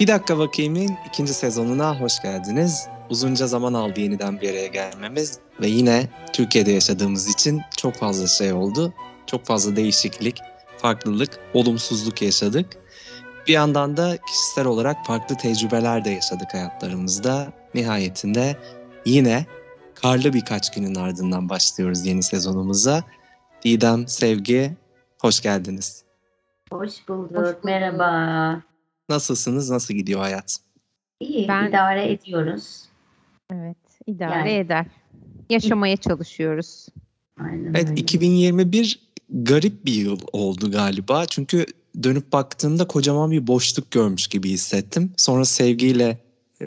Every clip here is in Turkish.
Bir dakika bakayımın ikinci sezonuna hoş geldiniz. Uzunca zaman aldı yeniden bir araya gelmemiz ve yine Türkiye'de yaşadığımız için çok fazla şey oldu. Çok fazla değişiklik, farklılık, olumsuzluk yaşadık. Bir yandan da kişisel olarak farklı tecrübeler de yaşadık hayatlarımızda. Nihayetinde yine karlı birkaç günün ardından başlıyoruz yeni sezonumuza. Didem, Sevgi, hoş geldiniz. Hoş bulduk. Hoş bulduk. Merhaba. Nasılsınız? Nasıl gidiyor hayat? İyi, ben... idare ediyoruz. Evet, idare yani. eder. Yaşamaya çalışıyoruz. Aynen evet, öyle. 2021 garip bir yıl oldu galiba. Çünkü dönüp baktığımda kocaman bir boşluk görmüş gibi hissettim. Sonra sevgiyle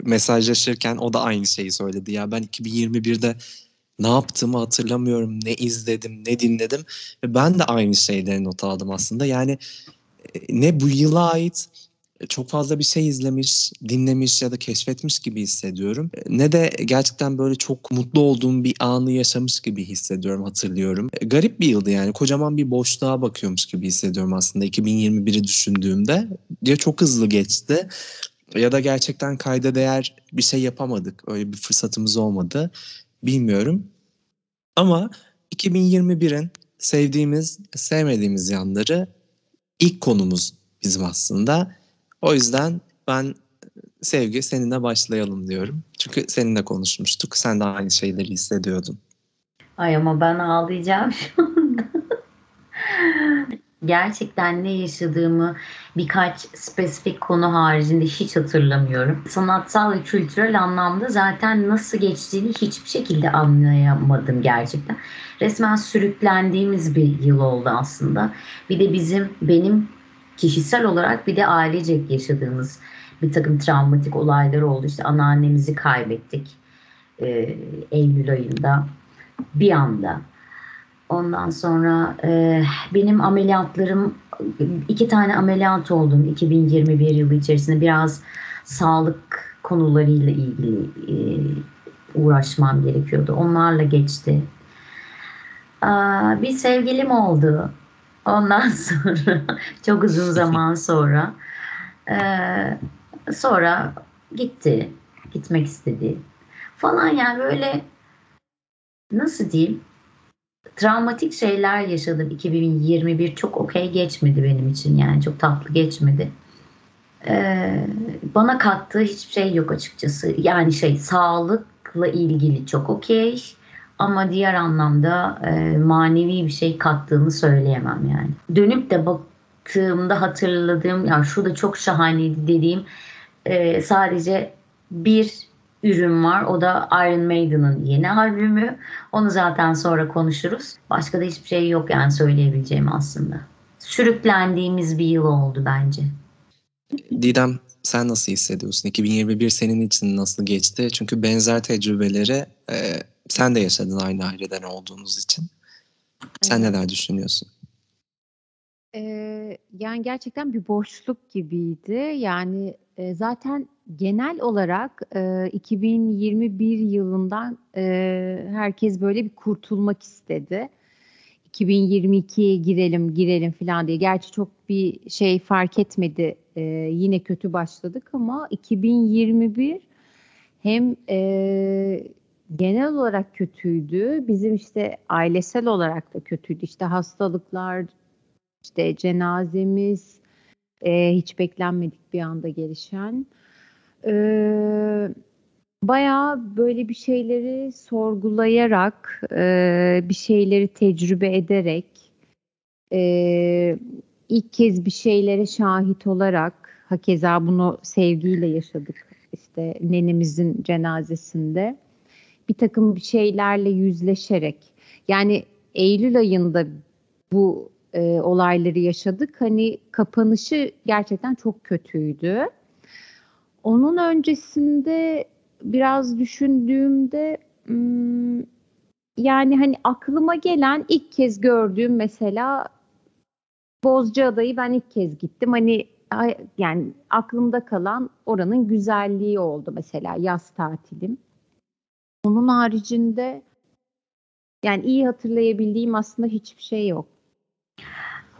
mesajlaşırken o da aynı şeyi söyledi. Ya ben 2021'de ne yaptığımı hatırlamıyorum, ne izledim, ne dinledim. Ve ben de aynı şeyleri not aldım aslında. Yani e, ne bu yıla ait çok fazla bir şey izlemiş, dinlemiş ya da keşfetmiş gibi hissediyorum. Ne de gerçekten böyle çok mutlu olduğum bir anı yaşamış gibi hissediyorum, hatırlıyorum. Garip bir yıldı yani. Kocaman bir boşluğa bakıyormuş gibi hissediyorum aslında 2021'i düşündüğümde. Ya çok hızlı geçti ya da gerçekten kayda değer bir şey yapamadık. Öyle bir fırsatımız olmadı. Bilmiyorum. Ama 2021'in sevdiğimiz, sevmediğimiz yanları ilk konumuz bizim aslında. O yüzden ben Sevgi seninle başlayalım diyorum. Çünkü seninle konuşmuştuk. Sen de aynı şeyleri hissediyordun. Ay ama ben ağlayacağım şu anda. Gerçekten ne yaşadığımı birkaç spesifik konu haricinde hiç hatırlamıyorum. Sanatsal ve kültürel anlamda zaten nasıl geçtiğini hiçbir şekilde anlayamadım gerçekten. Resmen sürüklendiğimiz bir yıl oldu aslında. Bir de bizim benim kişisel olarak bir de ailecek yaşadığımız bir takım travmatik olaylar oldu. İşte anneannemizi kaybettik e, Eylül ayında bir anda. Ondan sonra e, benim ameliyatlarım iki tane ameliyat oldum 2021 yılı içerisinde biraz sağlık konularıyla ilgili e, uğraşmam gerekiyordu. Onlarla geçti. Aa, bir sevgilim oldu. Ondan sonra çok uzun zaman sonra e, sonra gitti. Gitmek istedi. Falan yani böyle nasıl diyeyim travmatik şeyler yaşadım 2021 çok okey geçmedi benim için yani çok tatlı geçmedi. Ee, bana kattığı hiçbir şey yok açıkçası. Yani şey sağlıkla ilgili çok okey ama diğer anlamda e, manevi bir şey kattığını söyleyemem yani. Dönüp de baktığımda hatırladığım ya şu da çok şahaneydi dediğim e, sadece bir ürün var. O da Iron Maiden'ın yeni albümü. Onu zaten sonra konuşuruz. Başka da hiçbir şey yok yani söyleyebileceğim aslında. Sürüklendiğimiz bir yıl oldu bence. Didem sen nasıl hissediyorsun? 2021 senin için nasıl geçti? Çünkü benzer tecrübeleri e, sen de yaşadın aynı aileden olduğunuz için. Sen evet. neler düşünüyorsun? Ee, yani gerçekten bir boşluk gibiydi. Yani e, zaten genel olarak e, 2021 yılından e, herkes böyle bir kurtulmak istedi. 2022'ye girelim girelim falan diye. Gerçi çok bir şey fark etmedi. E, yine kötü başladık ama 2021 hem e, genel olarak kötüydü. Bizim işte ailesel olarak da kötüydü. İşte hastalıklar, işte cenazemiz, e, hiç beklenmedik bir anda gelişen. E, bayağı böyle bir şeyleri sorgulayarak, e, bir şeyleri tecrübe ederek, e, ilk kez bir şeylere şahit olarak, hakeza bunu sevgiyle yaşadık işte nenemizin cenazesinde bir takım şeylerle yüzleşerek yani Eylül ayında bu e, olayları yaşadık. Hani kapanışı gerçekten çok kötüydü. Onun öncesinde biraz düşündüğümde hmm, yani hani aklıma gelen ilk kez gördüğüm mesela Bozcaada'yı ben ilk kez gittim. Hani yani aklımda kalan oranın güzelliği oldu mesela yaz tatilim. Onun haricinde yani iyi hatırlayabildiğim aslında hiçbir şey yok.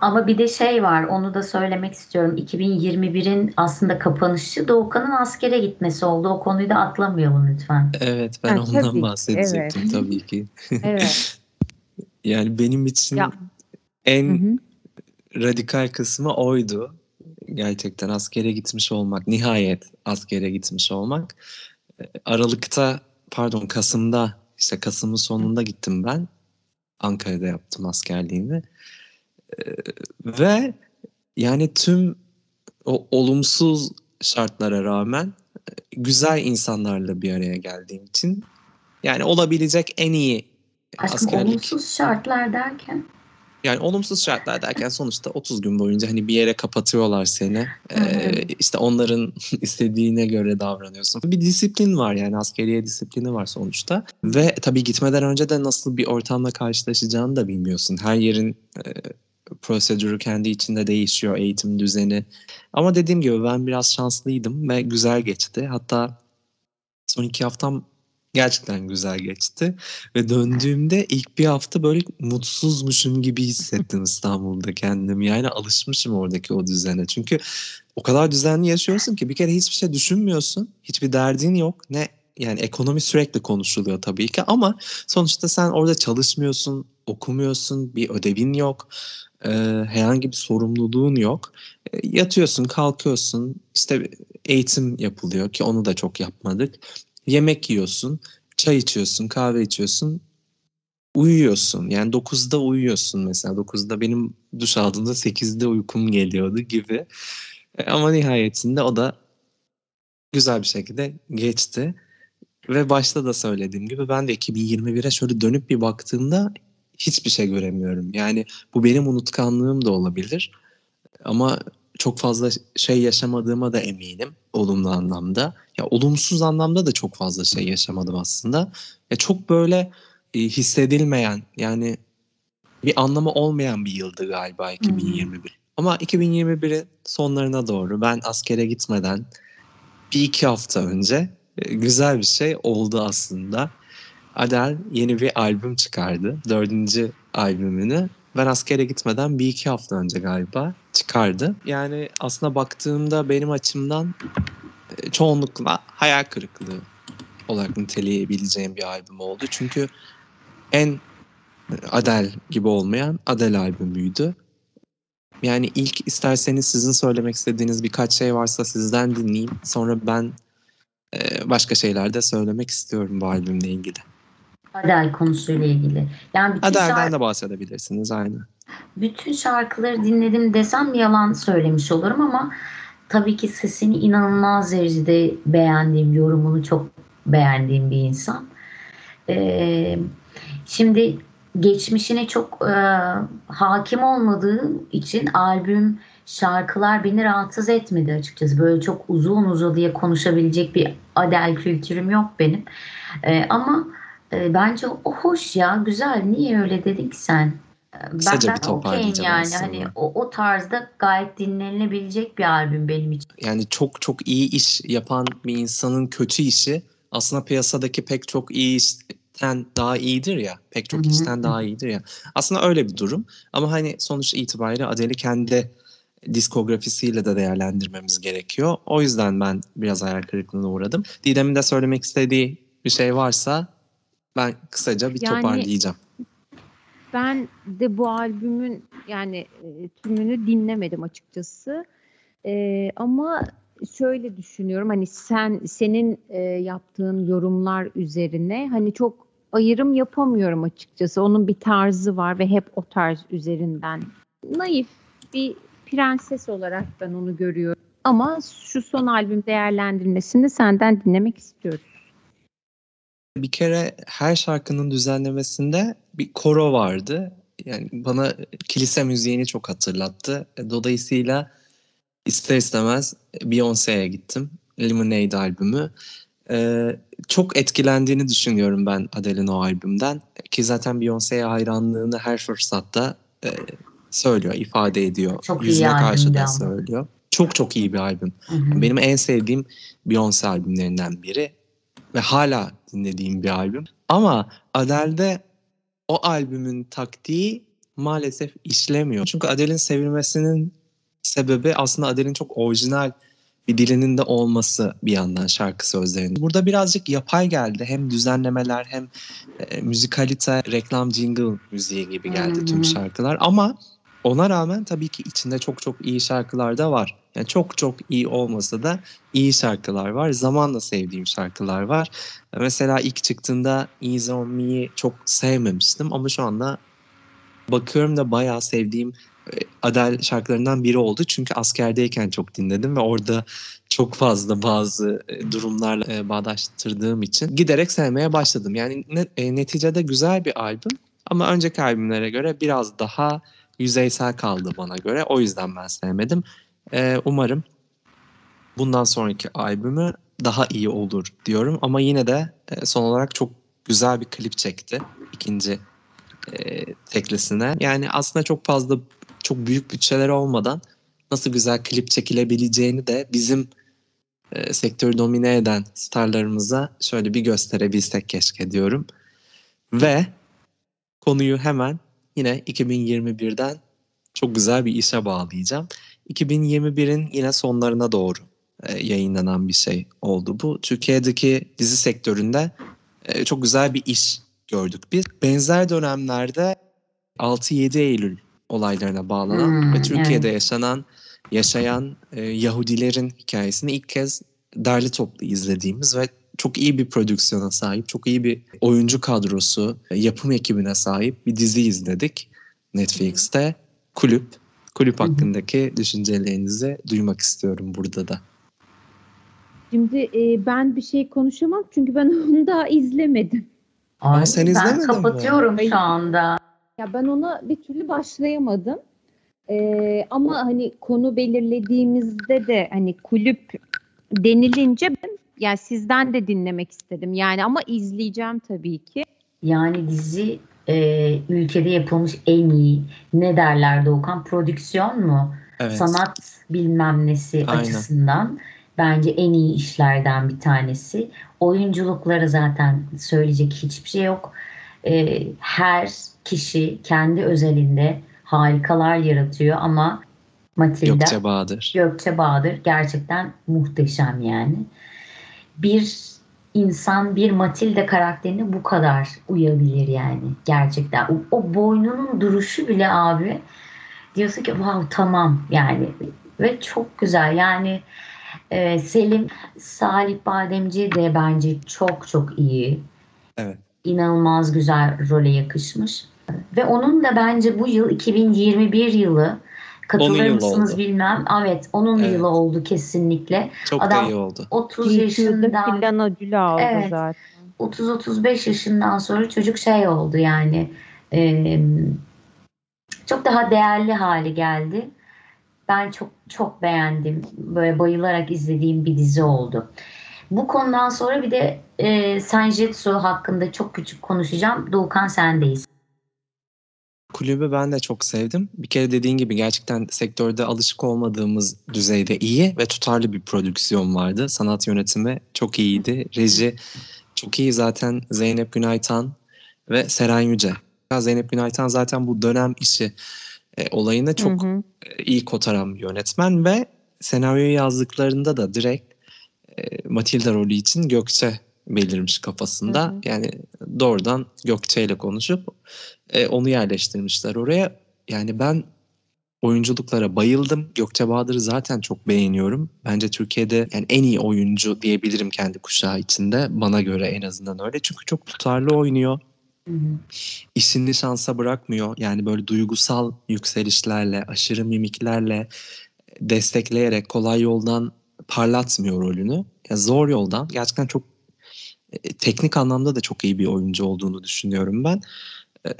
Ama bir de şey var onu da söylemek istiyorum. 2021'in aslında kapanışı Doğukan'ın askere gitmesi oldu. O konuyu da atlamayalım lütfen. Evet ben Ha, ondan tabii, bahsedecektim evet. tabii ki. Evet. Yani benim için Ya. en Hı hı. radikal kısmı oydu. Gerçekten askere gitmiş olmak, nihayet askere gitmiş olmak. E, Aralık'ta, pardon Kasım'da, işte Kasım'ın sonunda gittim ben. Ankara'da yaptım askerliğimi. E, Ve yani tüm o olumsuz şartlara rağmen e, güzel insanlarla bir araya geldiğim için yani olabilecek en iyi Aşkım askerlik. olumsuz şartlar derken. Yani olumsuz şartlar derken sonuçta 30 gün boyunca hani bir yere kapatıyorlar seni. Ee, işte onların istediğine göre davranıyorsun. Bir disiplin var yani askeriye disiplini var sonuçta. Ve tabii gitmeden önce de nasıl bir ortamla karşılaşacağını da bilmiyorsun. Her yerin e, prosedürü kendi içinde değişiyor, eğitim düzeni. Ama dediğim gibi ben biraz şanslıydım ve güzel geçti. Hatta son iki haftam gerçekten güzel geçti. Ve döndüğümde ilk bir hafta böyle mutsuzmuşum gibi hissettim İstanbul'da kendimi. Yani alışmışım oradaki o düzene. Çünkü o kadar düzenli yaşıyorsun ki bir kere hiçbir şey düşünmüyorsun. Hiçbir derdin yok. Ne yani ekonomi sürekli konuşuluyor tabii ki ama sonuçta sen orada çalışmıyorsun, okumuyorsun, bir ödevin yok. e, herhangi bir sorumluluğun yok. E, yatıyorsun, kalkıyorsun. işte eğitim yapılıyor ki onu da çok yapmadık. Yemek yiyorsun, çay içiyorsun, kahve içiyorsun, uyuyorsun. Yani 9'da uyuyorsun mesela. 9'da benim duş aldığımda 8'de uykum geliyordu gibi. E, Ama nihayetinde o da güzel bir şekilde geçti. Ve başta da söylediğim gibi ben de 2021'e şöyle dönüp bir baktığımda hiçbir şey göremiyorum. Yani bu benim unutkanlığım da olabilir. Ama çok fazla şey yaşamadığıma da eminim olumlu anlamda. Ya olumsuz anlamda da çok fazla şey yaşamadım aslında. Ya çok böyle e, hissedilmeyen yani bir anlamı olmayan bir yıldı galiba 2021. Ama 2021'in sonlarına doğru ben askere gitmeden bir iki hafta önce e, güzel bir şey oldu aslında. Adele yeni bir albüm çıkardı. Dördüncü albümünü. Ben askere gitmeden bir iki hafta önce galiba çıkardı. Yani aslında baktığımda benim açımdan e, çoğunlukla hayal kırıklığı olarak niteleyebileceğim bir albüm oldu. Çünkü en Adele gibi olmayan Adele albümüydü. Yani ilk isterseniz sizin söylemek istediğiniz birkaç şey varsa sizden dinleyeyim. Sonra ben e, başka şeyler de söylemek istiyorum bu albümle ilgili. Adele konusuyla ilgili. Yani bütün, Adele'den şarkı, de bahsedebilirsiniz aynı. bütün şarkıları dinledim desem yalan söylemiş olurum ama tabii ki sesini inanılmaz derecede beğendiğim, yorumunu çok beğendiğim bir insan. Ee, şimdi geçmişine çok e, hakim olmadığım için albüm şarkılar beni rahatsız etmedi açıkçası. Böyle çok uzun uzadıya konuşabilecek bir Adele kültürüm yok benim. Ee, ama e, bence o hoş ya, güzel. Niye öyle dedin ki sen? Ee, Ben, Kısaca ben bir okeyim toparlayacağım yani. aslında. Hani o, o tarzda gayet dinlenilebilecek bir albüm benim için. Yani çok çok iyi iş yapan bir insanın kötü işi aslında piyasadaki pek çok iyi işten daha iyidir ya. Pek çok Hı hı. işten daha iyidir ya. Aslında öyle bir durum. Ama hani sonuç itibariyle Adele'i kendi diskografisiyle de değerlendirmemiz gerekiyor. O yüzden ben biraz hayal kırıklığına uğradım. Didem'in de söylemek istediği bir şey varsa ben kısaca bir Yani- toparlayacağım. Ben de bu albümün yani e, tümünü dinlemedim açıkçası. E, ama şöyle düşünüyorum hani sen senin e, yaptığın yorumlar üzerine hani çok ayrım yapamıyorum açıkçası. Onun bir tarzı var ve hep o tarz üzerinden naif bir prenses olarak ben onu görüyorum. Ama şu son albüm değerlendirmesini senden dinlemek istiyorum. Bir kere her şarkının düzenlemesinde bir koro vardı. Yani bana kilise müziğini çok hatırlattı. Dolayısıyla ister istemez Beyoncé'ye gittim. Lemonade albümü. Ee, çok etkilendiğini düşünüyorum ben Adele'in o albümden. Ki zaten Beyoncé'ye hayranlığını her fırsatta e, söylüyor, ifade ediyor. Çok iyi Yüzüne karşı albümdü da söylüyor. Çok çok iyi bir albüm. Hı hı. Benim en sevdiğim Beyoncé albümlerinden biri ve hala dinlediğim bir albüm. Ama Adele'de o albümün taktiği maalesef işlemiyor. Çünkü Adele'in sevilmesinin sebebi aslında Adele'in çok orijinal bir dilinin de olması bir yandan şarkı sözlerinde. Burada birazcık yapay geldi. Hem düzenlemeler hem e, müzikalite, reklam jingle müziği gibi geldi tüm şarkılar. Ama ona rağmen tabii ki içinde çok çok iyi şarkılar da var. Yani çok çok iyi olmasa da iyi şarkılar var. Zamanla sevdiğim şarkılar var. Mesela ilk çıktığında Easy On Me'yi çok sevmemiştim ama şu anda bakıyorum da bayağı sevdiğim e, Adele şarkılarından biri oldu. Çünkü askerdeyken çok dinledim ve orada çok fazla bazı e, durumlarla e, bağdaştırdığım için giderek sevmeye başladım. Yani ne- neticede güzel bir albüm ama önceki albümlere göre biraz daha yüzeysel kaldı bana göre. O yüzden ben sevmedim. E, umarım bundan sonraki albümü daha iyi olur diyorum. Ama yine de e, son olarak çok güzel bir klip çekti ikinci e, teklisine. Yani aslında çok fazla çok büyük bütçeler olmadan nasıl güzel klip çekilebileceğini de bizim e, sektörü domine eden starlarımıza şöyle bir gösterebilsek keşke diyorum. Ve konuyu hemen yine 2021'den çok güzel bir işe bağlayacağım. 2021'in yine sonlarına doğru e, yayınlanan bir şey oldu bu. Türkiye'deki dizi sektöründe e, çok güzel bir iş gördük biz. Benzer dönemlerde 6-7 Eylül olaylarına bağlanan Hmm, ve Türkiye'de evet. yaşanan yaşayan e, Yahudilerin hikayesini ilk kez derli toplu izlediğimiz ve çok iyi bir prodüksiyona sahip, çok iyi bir oyuncu kadrosu, e, yapım ekibine sahip bir dizi izledik Netflix'te. Kulüp. Kulüp hakkındaki düşüncelerinizi duymak istiyorum burada da. Şimdi e, ben bir şey konuşamam çünkü ben onu daha izlemedim. Ay, sen ben izlemedin mi? kapatıyorum Hayır. şu anda. Ya ben ona bir türlü başlayamadım. E, ama hani konu belirlediğimizde de hani kulüp denilince ben ya sizden de dinlemek istedim. Yani ama izleyeceğim tabii ki. Yani dizi e, ülkede yapılmış en iyi ne derler Doğukan prodüksiyon mu? Evet. Sanat bilmem nesi Aynen. açısından bence en iyi işlerden bir tanesi. Oyunculukları zaten söyleyecek hiçbir şey yok. E, her kişi kendi özelinde harikalar yaratıyor ama Matilda Gökçe Bahadır. Gökçe Bahadır gerçekten muhteşem yani. Bir insan bir Matilda karakterine bu kadar uyabilir yani gerçekten. O, o boynunun duruşu bile abi diyorsun ki wow tamam yani ve çok güzel yani e, Selim Salih Bademci de bence çok çok iyi. Evet. İnanılmaz güzel role yakışmış. Ve onun da bence bu yıl 2021 yılı katılır yıl mısınız oldu. bilmem. Evet onun Evet. yılı oldu kesinlikle. Çok Adam- da iyi oldu. 30 İlk yılda yaşından filan ödülü aldı Evet. zaten. 30-35 yaşından sonra çocuk şey oldu yani e, çok daha değerli hale geldi. Ben çok çok beğendim. Böyle bayılarak izlediğim bir dizi oldu. Bu konudan sonra bir de e, Senjutsu hakkında çok küçük konuşacağım. Doğukan sendeyiz. Kulübü ben de çok sevdim. Bir kere dediğin gibi gerçekten sektörde alışık olmadığımız düzeyde iyi ve tutarlı bir prodüksiyon vardı. Sanat yönetimi çok iyiydi. Reji çok iyi zaten Zeynep Günaytan ve Seren Yüce. Zeynep Günaytan zaten bu dönem işi e, olayını çok Hı hı. e, iyi kotaran bir yönetmen ve senaryoyu yazdıklarında da direkt e, Matilda rolü için Gökçe belirmiş kafasında. Hı hı. Yani doğrudan Gökçe ile konuşup e, onu yerleştirmişler oraya. Yani ben oyunculuklara bayıldım. Gökçe Bahadır'ı zaten çok beğeniyorum. Bence Türkiye'de yani en iyi oyuncu diyebilirim kendi kuşağı içinde. Bana göre en azından öyle. Çünkü çok tutarlı oynuyor Hı hı. işini şansa bırakmıyor. Yani böyle duygusal yükselişlerle, aşırı mimiklerle destekleyerek kolay yoldan parlatmıyor rolünü. Ya zor yoldan gerçekten çok teknik anlamda da çok iyi bir oyuncu olduğunu düşünüyorum ben. E,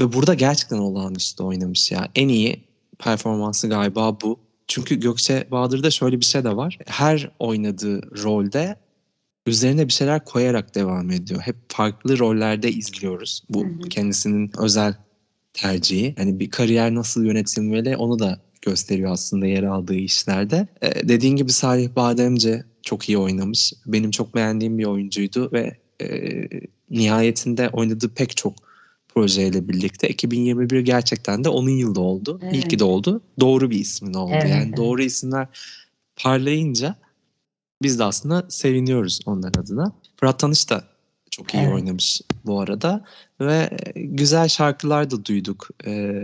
ve burada gerçekten olağanüstü oynamış ya. En iyi performansı galiba bu. Çünkü Gökçe Bahadır'da şöyle bir şey de var. Her oynadığı rolde üzerine bir şeyler koyarak devam ediyor. Hep farklı rollerde izliyoruz. Bu Hı hı. kendisinin özel tercihi. Yani bir kariyer nasıl yönetilmeli onu da gösteriyor aslında yer aldığı işlerde. Ee, dediğin gibi Salih Bademci çok iyi oynamış. Benim çok beğendiğim bir oyuncuydu ve e, nihayetinde oynadığı pek çok projeyle birlikte 2021 gerçekten de onun yılı oldu. Evet. İlki de oldu. Doğru bir ismin oldu. Evet, yani evet. doğru isimler parlayınca biz de aslında seviniyoruz onların adına. Fırat Tanış da çok iyi Evet. oynamış bu arada ve güzel şarkılar da duyduk e,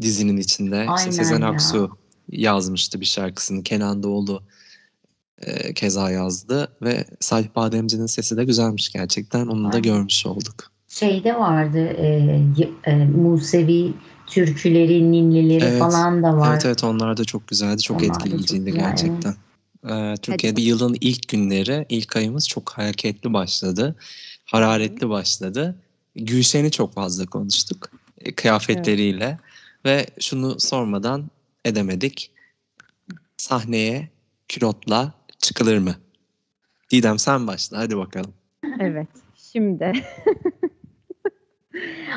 dizinin içinde. İşte Aynen Sezen ya. Aksu yazmıştı bir şarkısını. Kenan Doğulu e, keza yazdı ve Salih Bademci'nin sesi de güzelmiş gerçekten. Onu da görmüş olduk. Şeyde vardı e, e, Musevi türküleri, ninnileri Evet. falan da var. Evet evet onlar da çok güzeldi. Çok Onlar etkileyiciydi çok gerçekten. Ee, Türkiye'de yılın ilk günleri, ilk ayımız çok hareketli başladı. Hararetli başladı. Gülşen'i çok fazla konuştuk. e, Kıyafetleriyle. Ve şunu sormadan edemedik. Sahneye külotla çıkılır mı? Didem sen başla hadi bakalım. Evet. Şimdi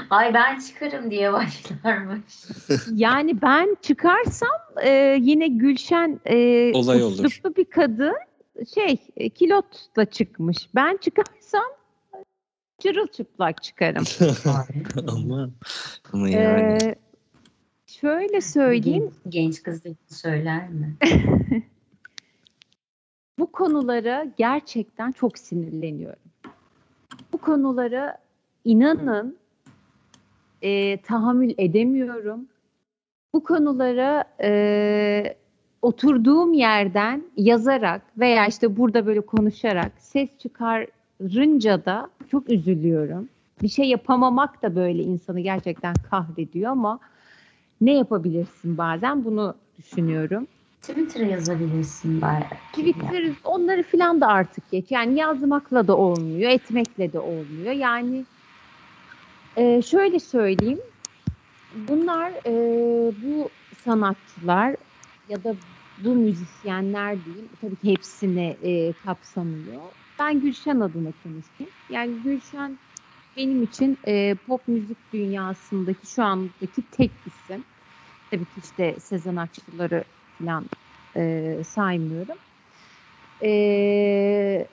Ay ben çıkarım diye başlarmış. yani ben çıkarsam e, yine Gülşen e, Olay olur. bir kadın şey e, kilotla çıkmış. Ben çıkarsam çırılçıplak çıkarım. ama ama yani. Ee, şöyle söyleyeyim. Genç, genç kız da söyler mi? Bu konulara gerçekten çok sinirleniyorum. Bu konulara inanın e, tahammül edemiyorum. Bu konulara e, oturduğum yerden yazarak veya işte burada böyle konuşarak ses çıkarınca da çok üzülüyorum. Bir şey yapamamak da böyle insanı gerçekten kahrediyor ama ne yapabilirsin bazen bunu düşünüyorum. Twitter'a yazabilirsin bari. Twitter onları filan da artık geç. Yani yazmakla da olmuyor, etmekle de olmuyor. Yani e, şöyle söyleyeyim. Bunlar e, bu sanatçılar ya da bu müzisyenler diyeyim. Tabii ki hepsini e, kapsamıyor. Ben Gülşen adına konuşayım. Yani Gülşen benim için e, pop müzik dünyasındaki şu andaki tek isim. Tabii ki işte Sezen Aksu'ları falan e, saymıyorum. E,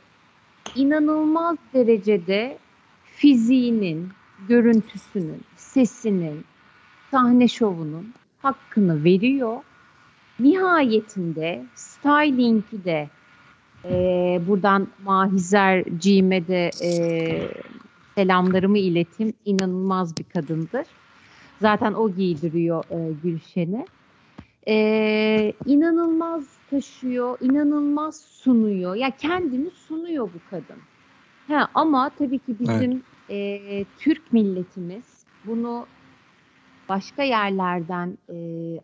inanılmaz derecede fiziğinin, görüntüsünün, sesinin, sahne şovunun hakkını veriyor. Nihayetinde stylingi de e, buradan Mahizerciğime de e, selamlarımı ileteyim. İnanılmaz bir kadındır. Zaten o giydiriyor e, Gülşen'i e, inanılmaz taşıyor, inanılmaz sunuyor. Ya kendini sunuyor bu kadın. Ha, ama tabii ki bizim e, Türk milletimiz bunu başka yerlerden e,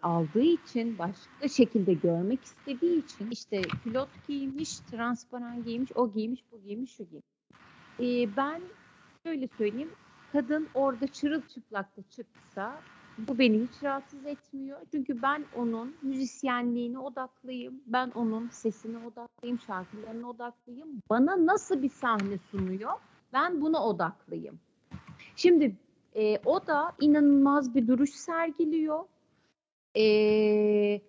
aldığı için, başka şekilde görmek istediği için işte pilot giymiş, transparan giymiş, o giymiş, bu giymiş, şu giymiş. E, ben şöyle söyleyeyim, kadın orada çırılçıplak da çıksa bu beni hiç rahatsız etmiyor. Çünkü ben onun müzisyenliğine odaklıyım. Ben onun sesine odaklıyım, şarkılarına odaklıyım. Bana nasıl bir sahne sunuyor? Ben buna odaklıyım. Şimdi e, o da inanılmaz bir duruş sergiliyor. E,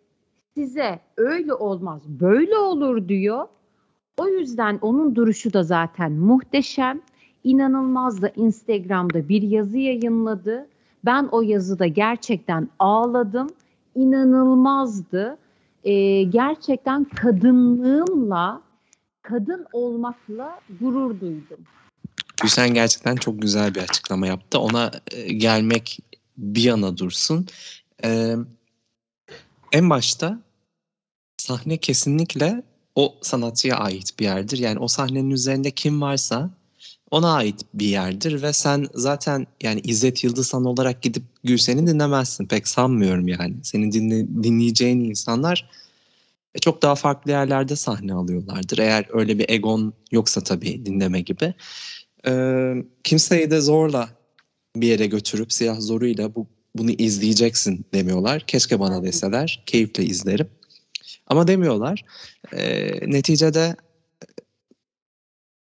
size öyle olmaz, böyle olur diyor. O yüzden onun duruşu da zaten muhteşem. İnanılmaz da Instagram'da bir yazı yayınladı. Ben o yazıda gerçekten ağladım. İnanılmazdı. Ee, gerçekten kadınlığımla, kadın olmakla gurur duydum. Gülşen gerçekten çok güzel bir açıklama yaptı. Ona e, gelmek bir yana dursun. Ee, en başta sahne kesinlikle o sanatçıya ait bir yerdir. Yani o sahnenin üzerinde kim varsa ona ait bir yerdir ve sen zaten yani İzzet Yıldızhan olarak gidip Gülşen'i dinlemezsin. Pek sanmıyorum yani. Senin dinle, dinleyeceğin insanlar e, çok daha farklı yerlerde sahne alıyorlardır. Eğer öyle bir egon yoksa tabii dinleme gibi. Ee, kimseyi de zorla bir yere götürüp siyah zoruyla bu bunu izleyeceksin demiyorlar. Keşke bana deseler. Keyifle izlerim. Ama demiyorlar. Ee, neticede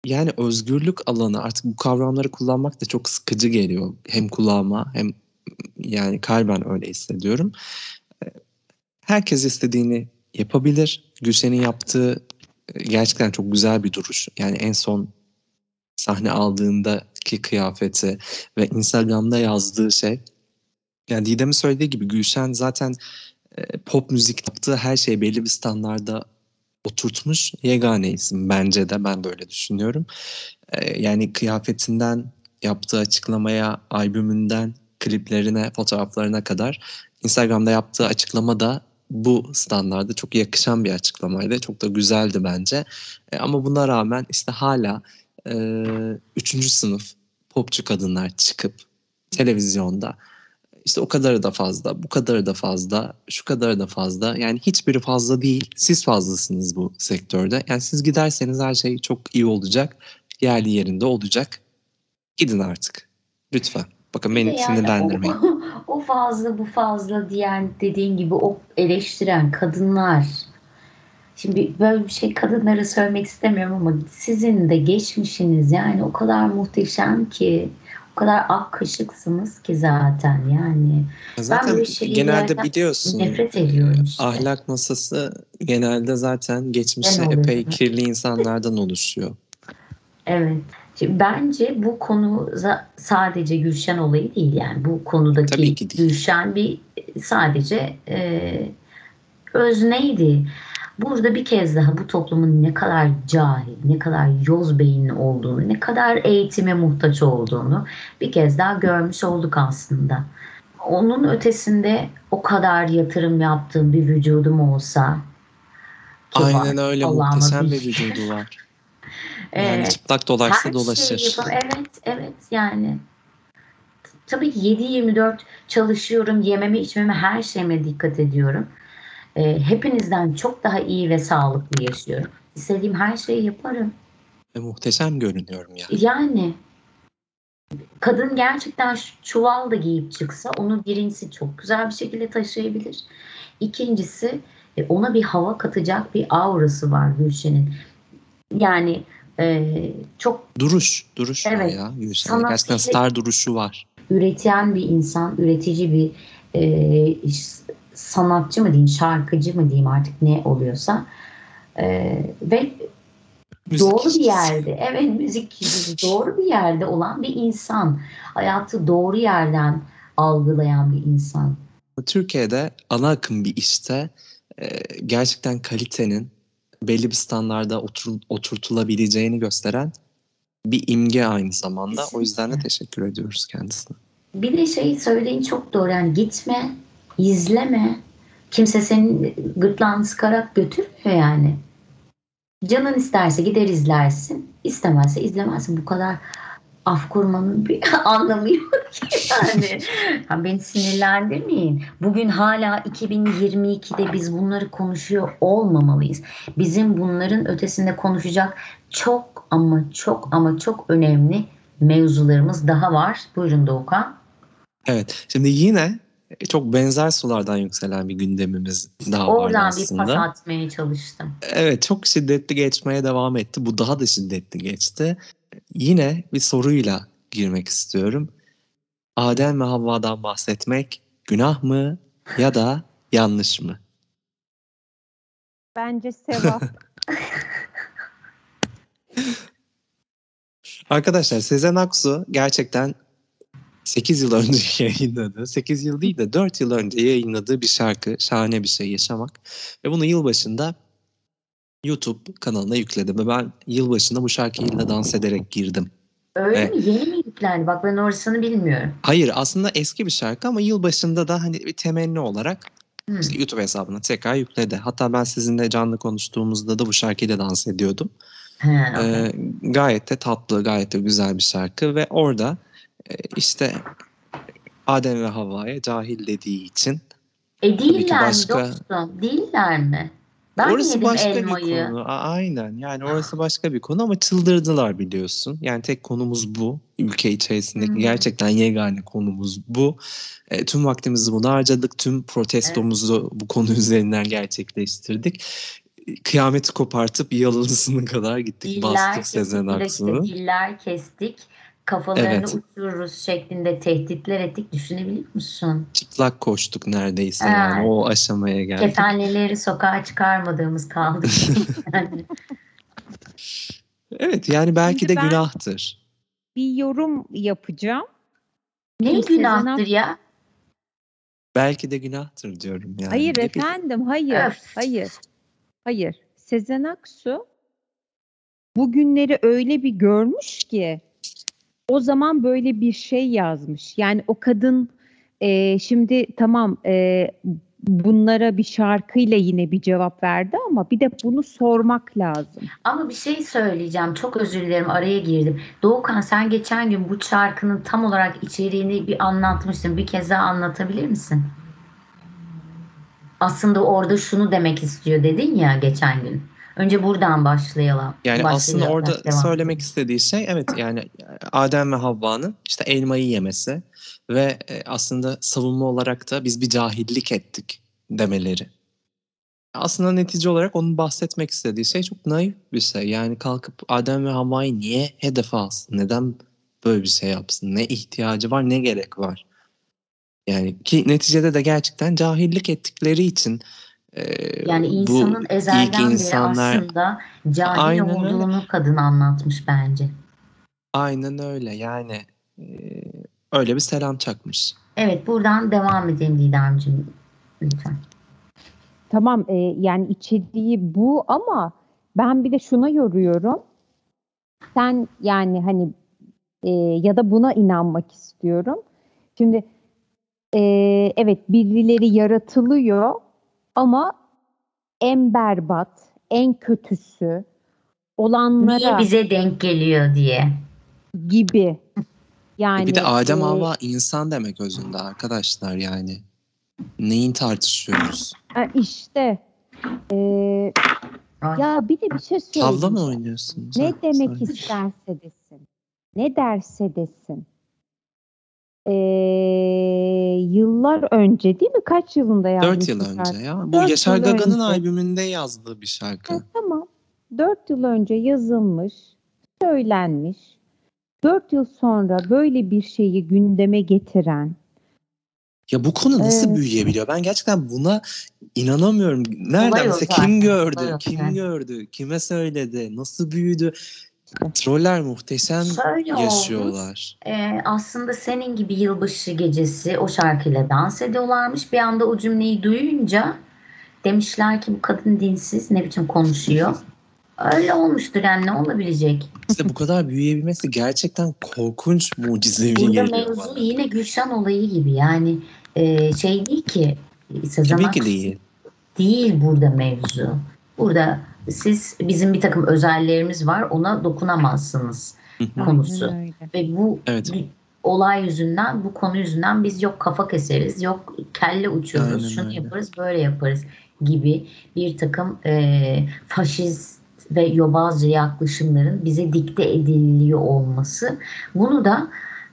yani özgürlük alanı artık bu kavramları kullanmak da çok sıkıcı geliyor. Hem kulağıma hem yani kalben öyle hissediyorum. Ee, Herkes istediğini yapabilir. Gülşen'in yaptığı e, gerçekten çok güzel bir duruş. Yani en son sahne aldığındaki kıyafeti ve Instagram'da yazdığı şey. Yani Didem'in söylediği gibi Gülşen zaten e, pop müzik yaptığı her şeyi belli bir standarda oturtmuş yegane isim bence de ben de öyle düşünüyorum. E, yani kıyafetinden yaptığı açıklamaya, albümünden kliplerine, fotoğraflarına kadar Instagram'da yaptığı açıklama da bu standarda çok yakışan bir açıklamaydı. Çok da güzeldi bence. E, ama buna rağmen işte hala e, üçüncü sınıf popçu kadınlar çıkıp televizyonda işte o kadarı da fazla, bu kadarı da fazla, şu kadarı da fazla. Yani hiçbiri fazla değil. Siz fazlasınız bu sektörde. Yani siz giderseniz her şey çok iyi olacak. Yerli yerinde olacak. Gidin artık. Lütfen. Bakın beni yani sinirlendirmeyin. O, o fazla bu fazla diyen dediğin gibi o eleştiren kadınlar. Şimdi böyle bir şey kadınlara söylemek istemiyorum ama sizin de geçmişiniz yani o kadar muhteşem ki kadar ak kaşıksınız ki zaten yani. Zaten böyle şeylerden genelde biliyorsun Nefret ediyorum işte. ahlak masası genelde zaten Ben oluyorum. epey kirli insanlardan oluşuyor. Evet. Şimdi bence bu konu sadece Gülşen olayı değil yani bu konudaki. Gülşen bir sadece e, özneydi. Burada bir kez daha bu toplumun ne kadar cahil, ne kadar yoz beyinli olduğunu, ne kadar eğitime muhtaç olduğunu bir kez daha görmüş olduk aslında. Onun ötesinde o kadar yatırım yaptığım bir vücudum olsa ki var, Aynen öyle Allah'ıma muhteşem bir bir- vücudu var. Yani çıplak dolaşsa her dolaşır. yapam- evet, evet yani. Tabii ki 7-24 çalışıyorum. Yememe, içmeme, her şeyime dikkat ediyorum. Ee, hepinizden çok daha iyi ve sağlıklı yaşıyorum. İstediğim her şeyi yaparım. Ve muhteşem görünüyorum ya. Yani kadın gerçekten çuval da giyip çıksa onu birincisi çok güzel bir şekilde taşıyabilir. İkincisi e, ona bir hava katacak bir aurası var Gülşen'in. Yani e, çok Duruş, duruş var Evet. ya Gülşen'de. Sanat Gerçekten star duruşu var. üreten bir insan, üretici bir e, sanatçı mı diyeyim, şarkıcı mı diyeyim artık ne oluyorsa. E, ve Müzik doğru bir yerde, evet müzik gibi doğru bir yerde olan bir insan. Hayatı doğru yerden algılayan bir insan. Türkiye'de ana akım bir işte e, gerçekten kalitenin belli bir standarda otur, oturtulabileceğini gösteren bir imge aynı zamanda. O yüzden de Kesinlikle. teşekkür ediyoruz kendisine. Bir de şey söylediğin çok doğru. Yani gitme, izleme. Kimse senin gırtlağını sıkarak götürmüyor yani. Canın isterse gider izlersin. istemezse izlemezsin. Bu kadar af kurmanın bir anlamı yok ki yani. Ya beni sinirlendirmeyin. Bugün hala 2022'de biz bunları konuşuyor olmamalıyız. Bizim bunların ötesinde konuşacak çok ama çok ama çok önemli mevzularımız daha var. Buyurun Doğukan. Evet. Şimdi yine çok benzer sulardan yükselen bir gündemimiz daha var Oradan bir aslında. pas atmaya çalıştım. Evet çok şiddetli geçmeye devam etti. Bu daha da şiddetli geçti. Yine bir soruyla girmek istiyorum. Adem ve Havva'dan bahsetmek günah mı ya da yanlış mı? Bence sevap. Arkadaşlar Sezen Aksu gerçekten 8 yıl önce yayınladığı, 8 yıl değil de 4 yıl önce yayınladığı bir şarkı. Şahane bir şey yaşamak. Ve bunu yılbaşında YouTube kanalına yükledi. Ve ben yılbaşında bu şarkıyla dans ederek girdim. Öyle Evet. mi? Yeni mi yüklendi? Bak ben orasını bilmiyorum. Hayır aslında eski bir şarkı ama yılbaşında da hani bir temenni olarak Hmm. işte YouTube hesabına tekrar yükledi. Hatta ben sizinle canlı konuştuğumuzda da bu şarkıyla dans ediyordum. Ha, okey. Ee, gayet de tatlı, gayet de güzel bir şarkı ve orada işte Adem ve Havva'ya cahil dediği için e değiller başka- mi dostum? Değiller mi? Ben orası başka elmayı. bir konu. Aynen yani orası başka bir konu ama çıldırdılar biliyorsun. Yani tek konumuz bu. Ülke içerisindeki Hı. gerçekten yegane konumuz bu. E, tüm vaktimizi buna harcadık. Tüm protestomuzu bu konu üzerinden gerçekleştirdik. Kıyameti kopartıp yalılısına kadar gittik. Diller bastık Sezen kesildi, işte Aksu'nu. diller kestik. Kafalarını Evet. uçururuz şeklinde tehditler ettik. Düşünebiliyor musun? çıplak koştuk neredeyse Evet. yani o aşamaya geldik. Kefenlileri sokağa çıkarmadığımız kaldı. yani. Evet yani belki Şimdi de günahtır. Bir yorum yapacağım. Ne Sezen günahtır ya? Belki de günahtır diyorum yani. Hayır efendim, hayır, Öf. hayır, hayır. Sezen Aksu bugünleri öyle bir görmüş ki o zaman böyle bir şey yazmış. Yani o kadın e, şimdi tamam e, bunlara bir şarkıyla yine bir cevap verdi ama bir de bunu sormak lazım. Ama bir şey söyleyeceğim. Çok özür dilerim araya girdim. Doğukan sen geçen gün bu şarkının tam olarak içeriğini bir anlatmıştın. Bir kez daha anlatabilir misin? Aslında orada şunu demek istiyor dedin ya geçen gün. Önce buradan başlayalım. Yani aslında Başlayalım. orada Devam. söylemek istediği şey evet yani Adem ve Havva'nın işte elmayı yemesi ve e, aslında savunma olarak da biz bir cahillik ettik demeleri. Aslında netice olarak onun bahsetmek istediği şey çok naif bir şey. Yani kalkıp Adem ve Havva'yı niye hedefe alsın? Neden böyle bir şey yapsın? Ne ihtiyacı var, ne gerek var? Yani ki neticede de gerçekten cahillik ettikleri için e, Yani bu insanın ilk ezelden insanlar beri aslında cahil olduğunu kadın anlatmış bence. Aynen öyle yani e, öyle bir selam çakmış. Evet buradan devam edelim Didemciğim. Lütfen. Tamam e, yani içeriği bu ama ben bir de şuna yoruyorum. Sen yani hani e, ya da buna inanmak istiyorum. Şimdi e, evet birileri yaratılıyor ama en berbat, en kötüsü Niye olanlara bize denk geliyor diye. gibi. E, Yani bir de Adem e, insan demek özünde arkadaşlar yani. Neyin tartışıyoruz? işte e, ya bir de bir şey söyleyeyim. Tavla mı oynuyorsunuz? Ne Ha, demek söyle. isterse desin. Ne derse desin. Ee, yıllar önce değil mi? Kaç yılında yazmış Dört yıl bu önce şarkı? ya. Bu Dört Yaşar Gaga'nın albümünde yazdığı bir şarkı. Ha, tamam. Dört yıl önce yazılmış, söylenmiş. Dört yıl sonra böyle bir şeyi gündeme getiren Ya bu konu nasıl Evet. büyüyebiliyor? Ben gerçekten buna inanamıyorum. Nereden Olay mesela kim gördü? olay. Kim gördü? Kime söyledi? Nasıl büyüdü? Troller muhteşem Şöyle yaşıyorlar. Ee, aslında senin gibi yılbaşı gecesi o şarkıyla dans ediyorlarmış. Bir anda o cümleyi duyunca demişler ki bu kadın dinsiz ne biçim konuşuyor. Öyle olmuştur yani ne olabilecek? İşte bu kadar büyüyebilmesi gerçekten korkunç mucizevi Burada geliyor mevzu bana. yine Gülşen olayı gibi yani e, şey değil ki Sezen Tabii ki değil. değil burada mevzu. Burada siz bizim bir takım özellerimiz var ona dokunamazsınız konusu. Ve bu Evet. olay yüzünden, bu konu yüzünden biz yok kafa keseriz, yok kelle uçururuz, Aynen şunu öyle. yaparız, böyle yaparız gibi bir takım e, faşist ve yobazca yaklaşımların bize dikte ediliyor olması. Bunu da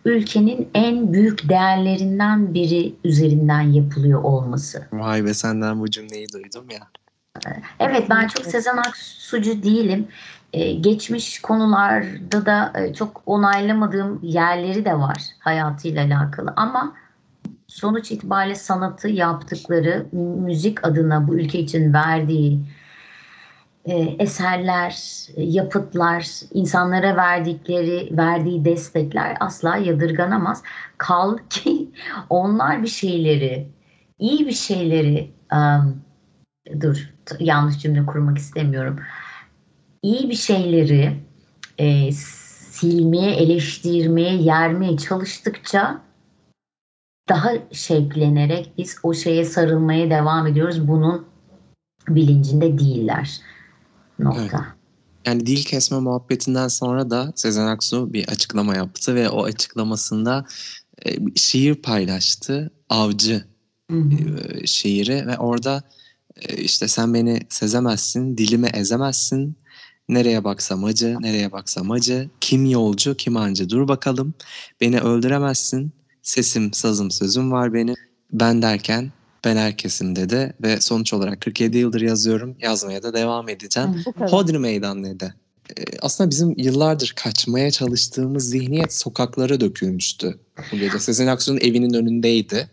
ülkenin en büyük değerlerinden biri üzerinden yapılıyor olması. Vay be senden bu cümleyi duydum ya. Evet ben çok. Sezen Aksu'cu değilim. Ee, geçmiş konularda da e, çok onaylamadığım yerleri de var hayatıyla alakalı ama sonuç itibariyle sanatı yaptıkları müzik adına bu ülke için verdiği e, eserler, e, yapıtlar, insanlara verdikleri, verdiği destekler asla yadırganamaz. Kaldı ki onlar bir şeyleri, iyi bir şeyleri em, dur yanlış cümle kurmak istemiyorum. İyi bir şeyleri e, silmeye, eleştirmeye, yermeye çalıştıkça daha şevklenerek biz o şeye sarılmaya devam ediyoruz. Bunun bilincinde değiller. Nokta. Yani dil kesme muhabbetinden sonra da Sezen Aksu bir açıklama yaptı ve o açıklamasında e, şiir paylaştı. Avcı Hı hı. e, şiiri ve orada işte sen beni sezemezsin, dilimi ezemezsin. Nereye baksam acı, nereye baksam acı. Kim yolcu, kim ancı dur bakalım. Beni öldüremezsin. Sesim, sazım, sözüm var benim. Ben derken ben herkesim dedi ve sonuç olarak 47 yıldır yazıyorum. Yazmaya da devam edeceğim. Hodri Meydan dedi. Ee, aslında bizim yıllardır kaçmaya çalıştığımız zihniyet sokaklara dökülmüştü bu gece. Sezen Aksu'nun evinin önündeydi.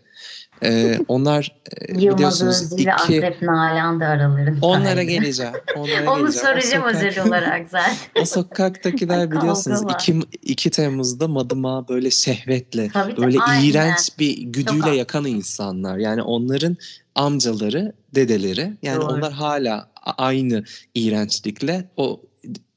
Ee, onlar e, Yılmaz biliyorsunuz iki Akrep Nalan da aralarında. onlara geleceğim. Onlara Onu geleceğim. Soracağım sokak- özel olarak zaten. O sokaktakiler biliyorsunuz var. 2, 2 Temmuz'da madıma böyle şehvetle Tabii de böyle aynen. iğrenç bir güdüyle Çok- yakan insanlar. Yani onların amcaları, dedeleri yani Doğru. onlar hala aynı iğrençlikle o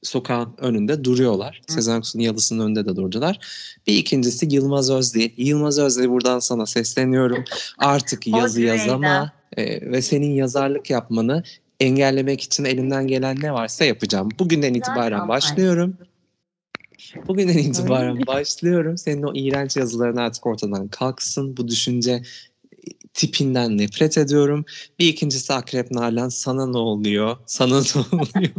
sokağın önünde duruyorlar. Hı. Sezen Aksu'nun yalısının önünde de durdular. Bir ikincisi Yılmaz Özdil. Yılmaz Özdil buradan sana sesleniyorum. Artık yazı yazama e, ve senin yazarlık yapmanı engellemek için elimden gelen ne varsa yapacağım. Bugünden itibaren başlıyorum. Bugünden itibaren başlıyorum. Senin o iğrenç yazıların artık ortadan kalksın. Bu düşünce tipinden nefret ediyorum. Bir ikincisi Akrep Nalan sana ne oluyor? Sana ne oluyor?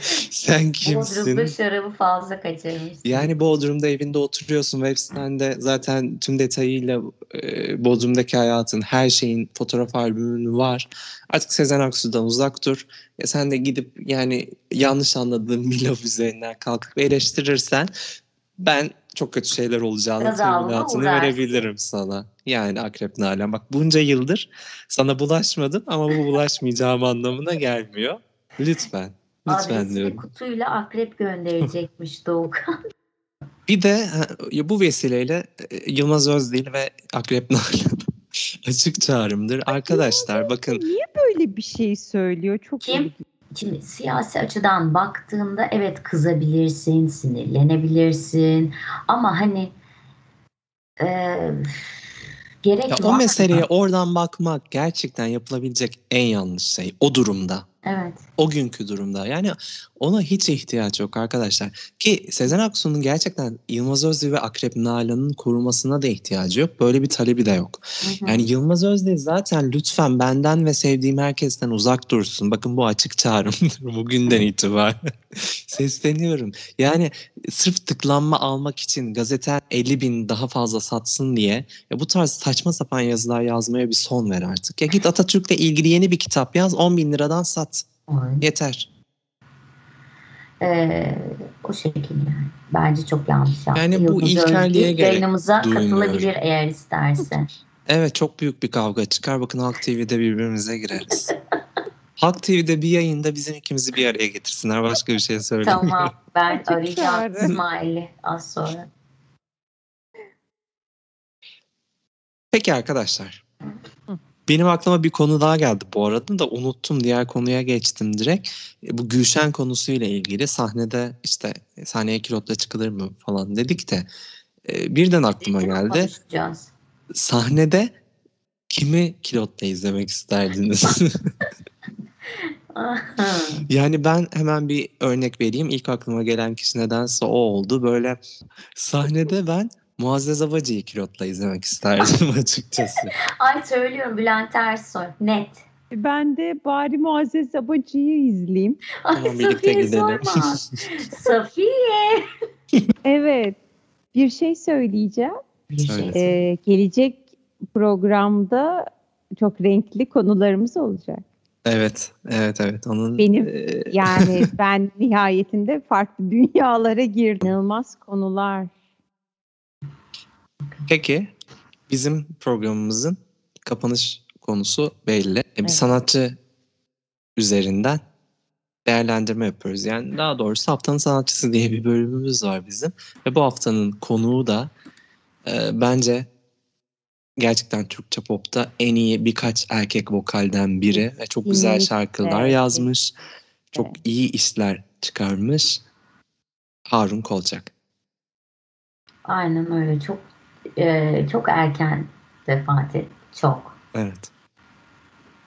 Sen kimsin? Bodrum'da şarabı fazla kaçırmışsın. Yani Bodrum'da evinde oturuyorsun. Web sitende zaten tüm detayıyla e, Bodrum'daki hayatın, her şeyin fotoğraf albümün var. Artık Sezen Aksu'dan uzak dur. Ya sen de gidip yani yanlış anladığın Milov üzerinden kalkıp eleştirirsen ben çok kötü şeyler olacağını teminatını verebilirim sana. Yani Akrep Nalan. Bak bunca yıldır sana bulaşmadım ama bu bulaşmayacağım anlamına gelmiyor. Lütfen. Lütfen Adresli diyorum. kutuyla akrep gönderecekmiş Doğukan. Bir de bu vesileyle e, Yılmaz Özdil ve Akrep Nalan açık çağrımdır. Arkadaşlar bakın Niye böyle bir şey söylüyor? Çok Kim? ilginç. Şimdi siyasi açıdan baktığında evet kızabilirsin, sinirlenebilirsin ama hani e, gerek ya o meseleye oradan bakmak gerçekten yapılabilecek en yanlış şey. O durumda. Evet. O günkü durumda. Yani ona hiç ihtiyaç yok arkadaşlar. Ki Sezen Aksu'nun gerçekten Yılmaz Özdil ve Akrep Nalan'ın korumasına da ihtiyacı yok. Böyle bir talebi de yok. Hı hı. Yani Yılmaz Özdil zaten lütfen benden ve sevdiğim herkesten uzak dursun. Bakın bu açık çağrımdır bugünden itibaren. Sesleniyorum. Yani sırf tıklanma almak için gazeten 50 bin daha fazla satsın diye ya bu tarz saçma sapan yazılar yazmaya bir son ver artık. Ya git Atatürk'le ilgili yeni bir kitap yaz 10 bin liradan sat. Aynen. Yeter. Ee, o şekilde yani. Bence çok yanlış yaptı. Yani bu Yıldız ilkelliğe Özdil gerek Yayınımıza duymuyorum. katılabilir eğer isterse. Evet çok büyük bir kavga çıkar. Bakın Halk TV'de birbirimize gireriz. Halk TV'de bir yayında bizim ikimizi bir araya getirsinler. Başka bir şey söylemiyorum. tamam. Ben arayacağım. İsmail'i az sonra. Peki arkadaşlar. Hı. Benim aklıma bir konu daha geldi bu arada da unuttum. Diğer konuya geçtim direkt. E, Bu Gülşen konusuyla ilgili sahnede işte sahneye kilotla çıkılır mı falan dedik de e, birden aklıma geldi. Sahnede kimi kilotla izlemek isterdiniz? Yani ben hemen bir örnek vereyim. İlk aklıma gelen kişi nedense o oldu. Böyle sahnede ben Muazzez Abacı'yı kilotla izlemek isterdim açıkçası. Ay söylüyorum Bülent Ersoy. Net. Ben de bari Muazzez Abacı'yı izleyeyim. Ay Tamam birlikte Safiye gidelim. sorma. Safiye. Evet. Bir şey söyleyeceğim. Bir şey. Ee, gelecek programda çok renkli konularımız olacak. evet, evet, evet. Onun Benim e, Yani ben nihayetinde farklı dünyalara girdim. İnanılmaz konular. Peki bizim programımızın kapanış konusu belli. E, bir Evet. sanatçı üzerinden değerlendirme yapıyoruz. Yani daha doğrusu haftanın sanatçısı diye bir bölümümüz var bizim. Ve bu haftanın konuğu da e, bence gerçekten Türkçe popta en iyi birkaç erkek vokalden biri ve çok güzel şarkılar yazmış. Çok Evet. iyi işler çıkarmış. Harun Kolçak. Aynen öyle. Çok e, çok erken vefat etti. Çok. Evet.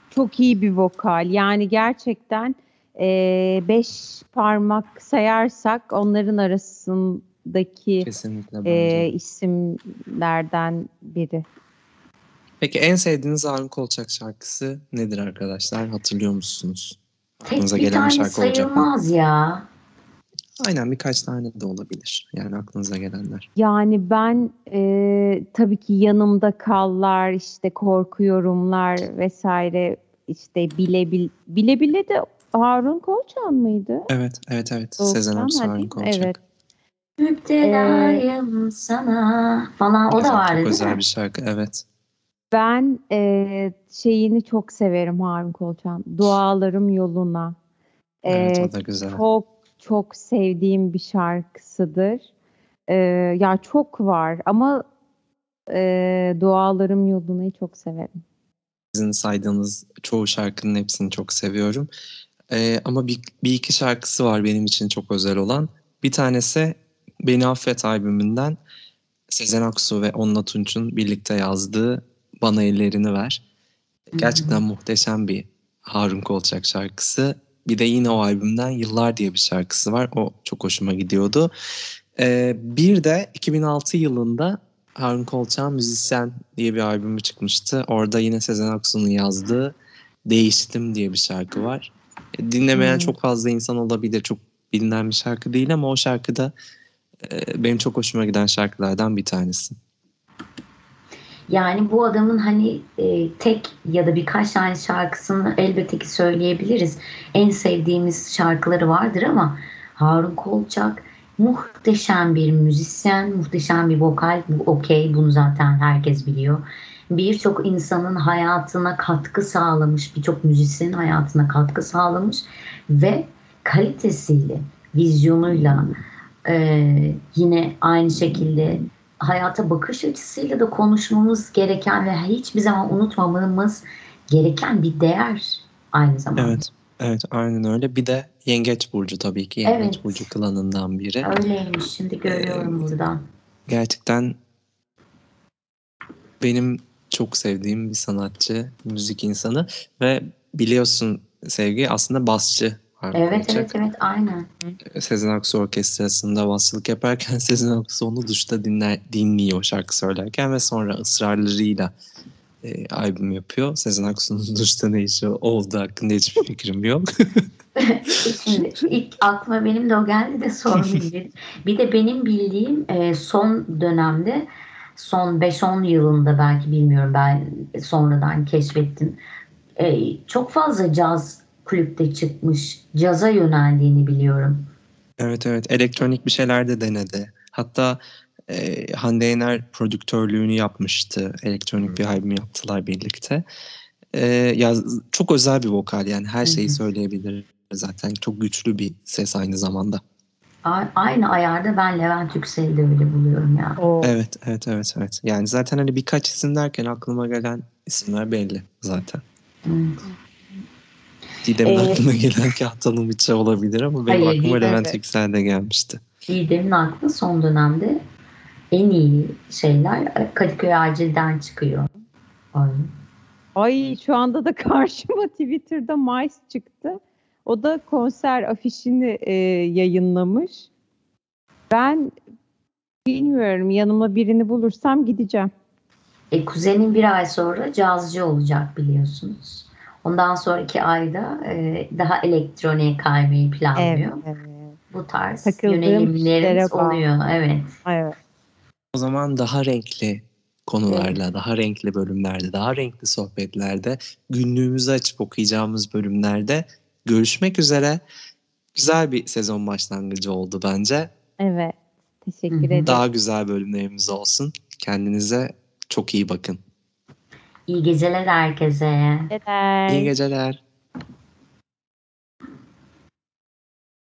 Çok iyi bir vokal. Yani gerçekten e, beş parmak sayarsak onların arasındaki Kesinlikle e, isimlerden biri. Peki en sevdiğiniz Harun Kolçak şarkısı nedir arkadaşlar? Hatırlıyor musunuz? Tek Aklınıza bir gelen tane şarkı olacak mı? sayılmaz ya. Aynen birkaç tane de olabilir. Yani aklınıza gelenler. Yani ben e, tabii ki yanımda kallar, işte korkuyorumlar vesaire işte bile bile, bile, bile de Harun Kolçan mıydı? Evet, evet, evet. Sezen Doğuştan, Aksu hadi. Harun Kolçak. Evet. Müptelayım sana falan o da vardı Çok değil özel mi? bir şarkı, evet. Ben e, şeyini çok severim Harun Kolçan. Dualarım yoluna. Evet E, o da güzel. çok çok sevdiğim bir şarkısıdır. E, ya çok var ama e, Dualarım yoluna'yı çok severim. Sizin saydığınız çoğu şarkının hepsini çok seviyorum. Ee, ama bir, bir iki şarkısı var benim için çok özel olan. Bir tanesi Beni Affet albümünden Sezen Aksu ve Onunla Tunç'un birlikte yazdığı Bana Ellerini Ver. Gerçekten muhteşem bir Harun Kolçak şarkısı. Bir de yine o albümden Yıllar diye bir şarkısı var. O çok hoşuma gidiyordu. Ee, bir de 2006 yılında Harun Kolçak'ın Müzisyen diye bir albümü çıkmıştı. Orada yine Sezen Aksu'nun yazdığı Değiştim diye bir şarkı var. E, Dinlemeyen Hmm. çok fazla insan olabilir. Çok bilinen bir şarkı değil ama o şarkıda e, benim çok hoşuma giden şarkılardan bir tanesi. Yani bu adamın hani e, tek ya da birkaç tane şarkısını elbette ki söyleyebiliriz. En sevdiğimiz şarkıları vardır ama Harun Kolçak muhteşem bir müzisyen, muhteşem bir vokal. Bu okey, bunu zaten herkes biliyor. Birçok insanın hayatına katkı sağlamış, birçok müzisyenin hayatına katkı sağlamış ve kalitesiyle, vizyonuyla e, yine aynı şekilde hayata bakış açısıyla da konuşmamız gereken ve hiçbir zaman unutmamamız gereken bir değer aynı zamanda. Evet. Evet aynen öyle. Bir de Yengeç Burcu tabii ki. Yengeç Evet. Burcu klanından biri. Öyleymiş şimdi görüyorum Ee, buradan. Gerçekten benim çok sevdiğim bir sanatçı, müzik insanı ve biliyorsun Sevgi aslında basçı. Evet Kolçak. evet evet aynen. Sezen Aksu Orkestrası'nda basçılık yaparken Sezen Aksu onu duşta dinler, dinliyor şarkı söylerken ve sonra ısrarlarıyla e, albüm yapıyor. Sezen Aksu'nun duşta ne işi oldu hakkında hiçbir fikrim yok. Şimdi ilk aklıma benim de o geldi de sormayayım. bir de benim bildiğim e, son dönemde son 5-10 yılında belki bilmiyorum ben sonradan keşfettim. E, çok fazla caz kulüpte çıkmış. Caza yöneldiğini biliyorum. Evet evet elektronik bir şeyler de denedi. Hatta e, Hande Yener prodüktörlüğünü yapmıştı. Elektronik bir albüm yaptılar birlikte. E, ya çok özel bir vokal yani her şeyi Hı hı. söyleyebilir zaten. Çok güçlü bir ses aynı zamanda. A- Aynı ayarda ben Levent Yüksel'i de öyle buluyorum ya. O Evet evet evet evet. Yani zaten hani birkaç isim derken aklıma gelen isimler belli zaten. Evet. Didem'in Ee, aklına gelen Kağıt Hanımıçı olabilir ama benim Hayır, aklıma Didem, Levent evet. Yüksel de gelmişti. Didem'in aklı son dönemde en iyi şeyler Kadıköy Acil'den çıkıyor. Ay. Ay şu anda da karşıma Twitter'da Mice çıktı. O da konser afişini e, yayınlamış. Ben bilmiyorum yanıma birini bulursam gideceğim. E, kuzenim bir ay sonra cazcı olacak biliyorsunuz. Ondan sonraki ayda e, daha elektroniğe kaymayı planlıyor. evet. Bu tarz Takıldığım yönelimlerimiz oluyor. Evet. evet. O zaman daha renkli konularla, daha renkli bölümlerde, daha renkli sohbetlerde, günlüğümüzü açıp okuyacağımız bölümlerde görüşmek üzere. Güzel bir sezon başlangıcı oldu bence. Evet. Teşekkür ederim. Daha güzel bölümlerimiz olsun. Kendinize çok iyi bakın. İyi geceler herkese. Neden? İyi geceler.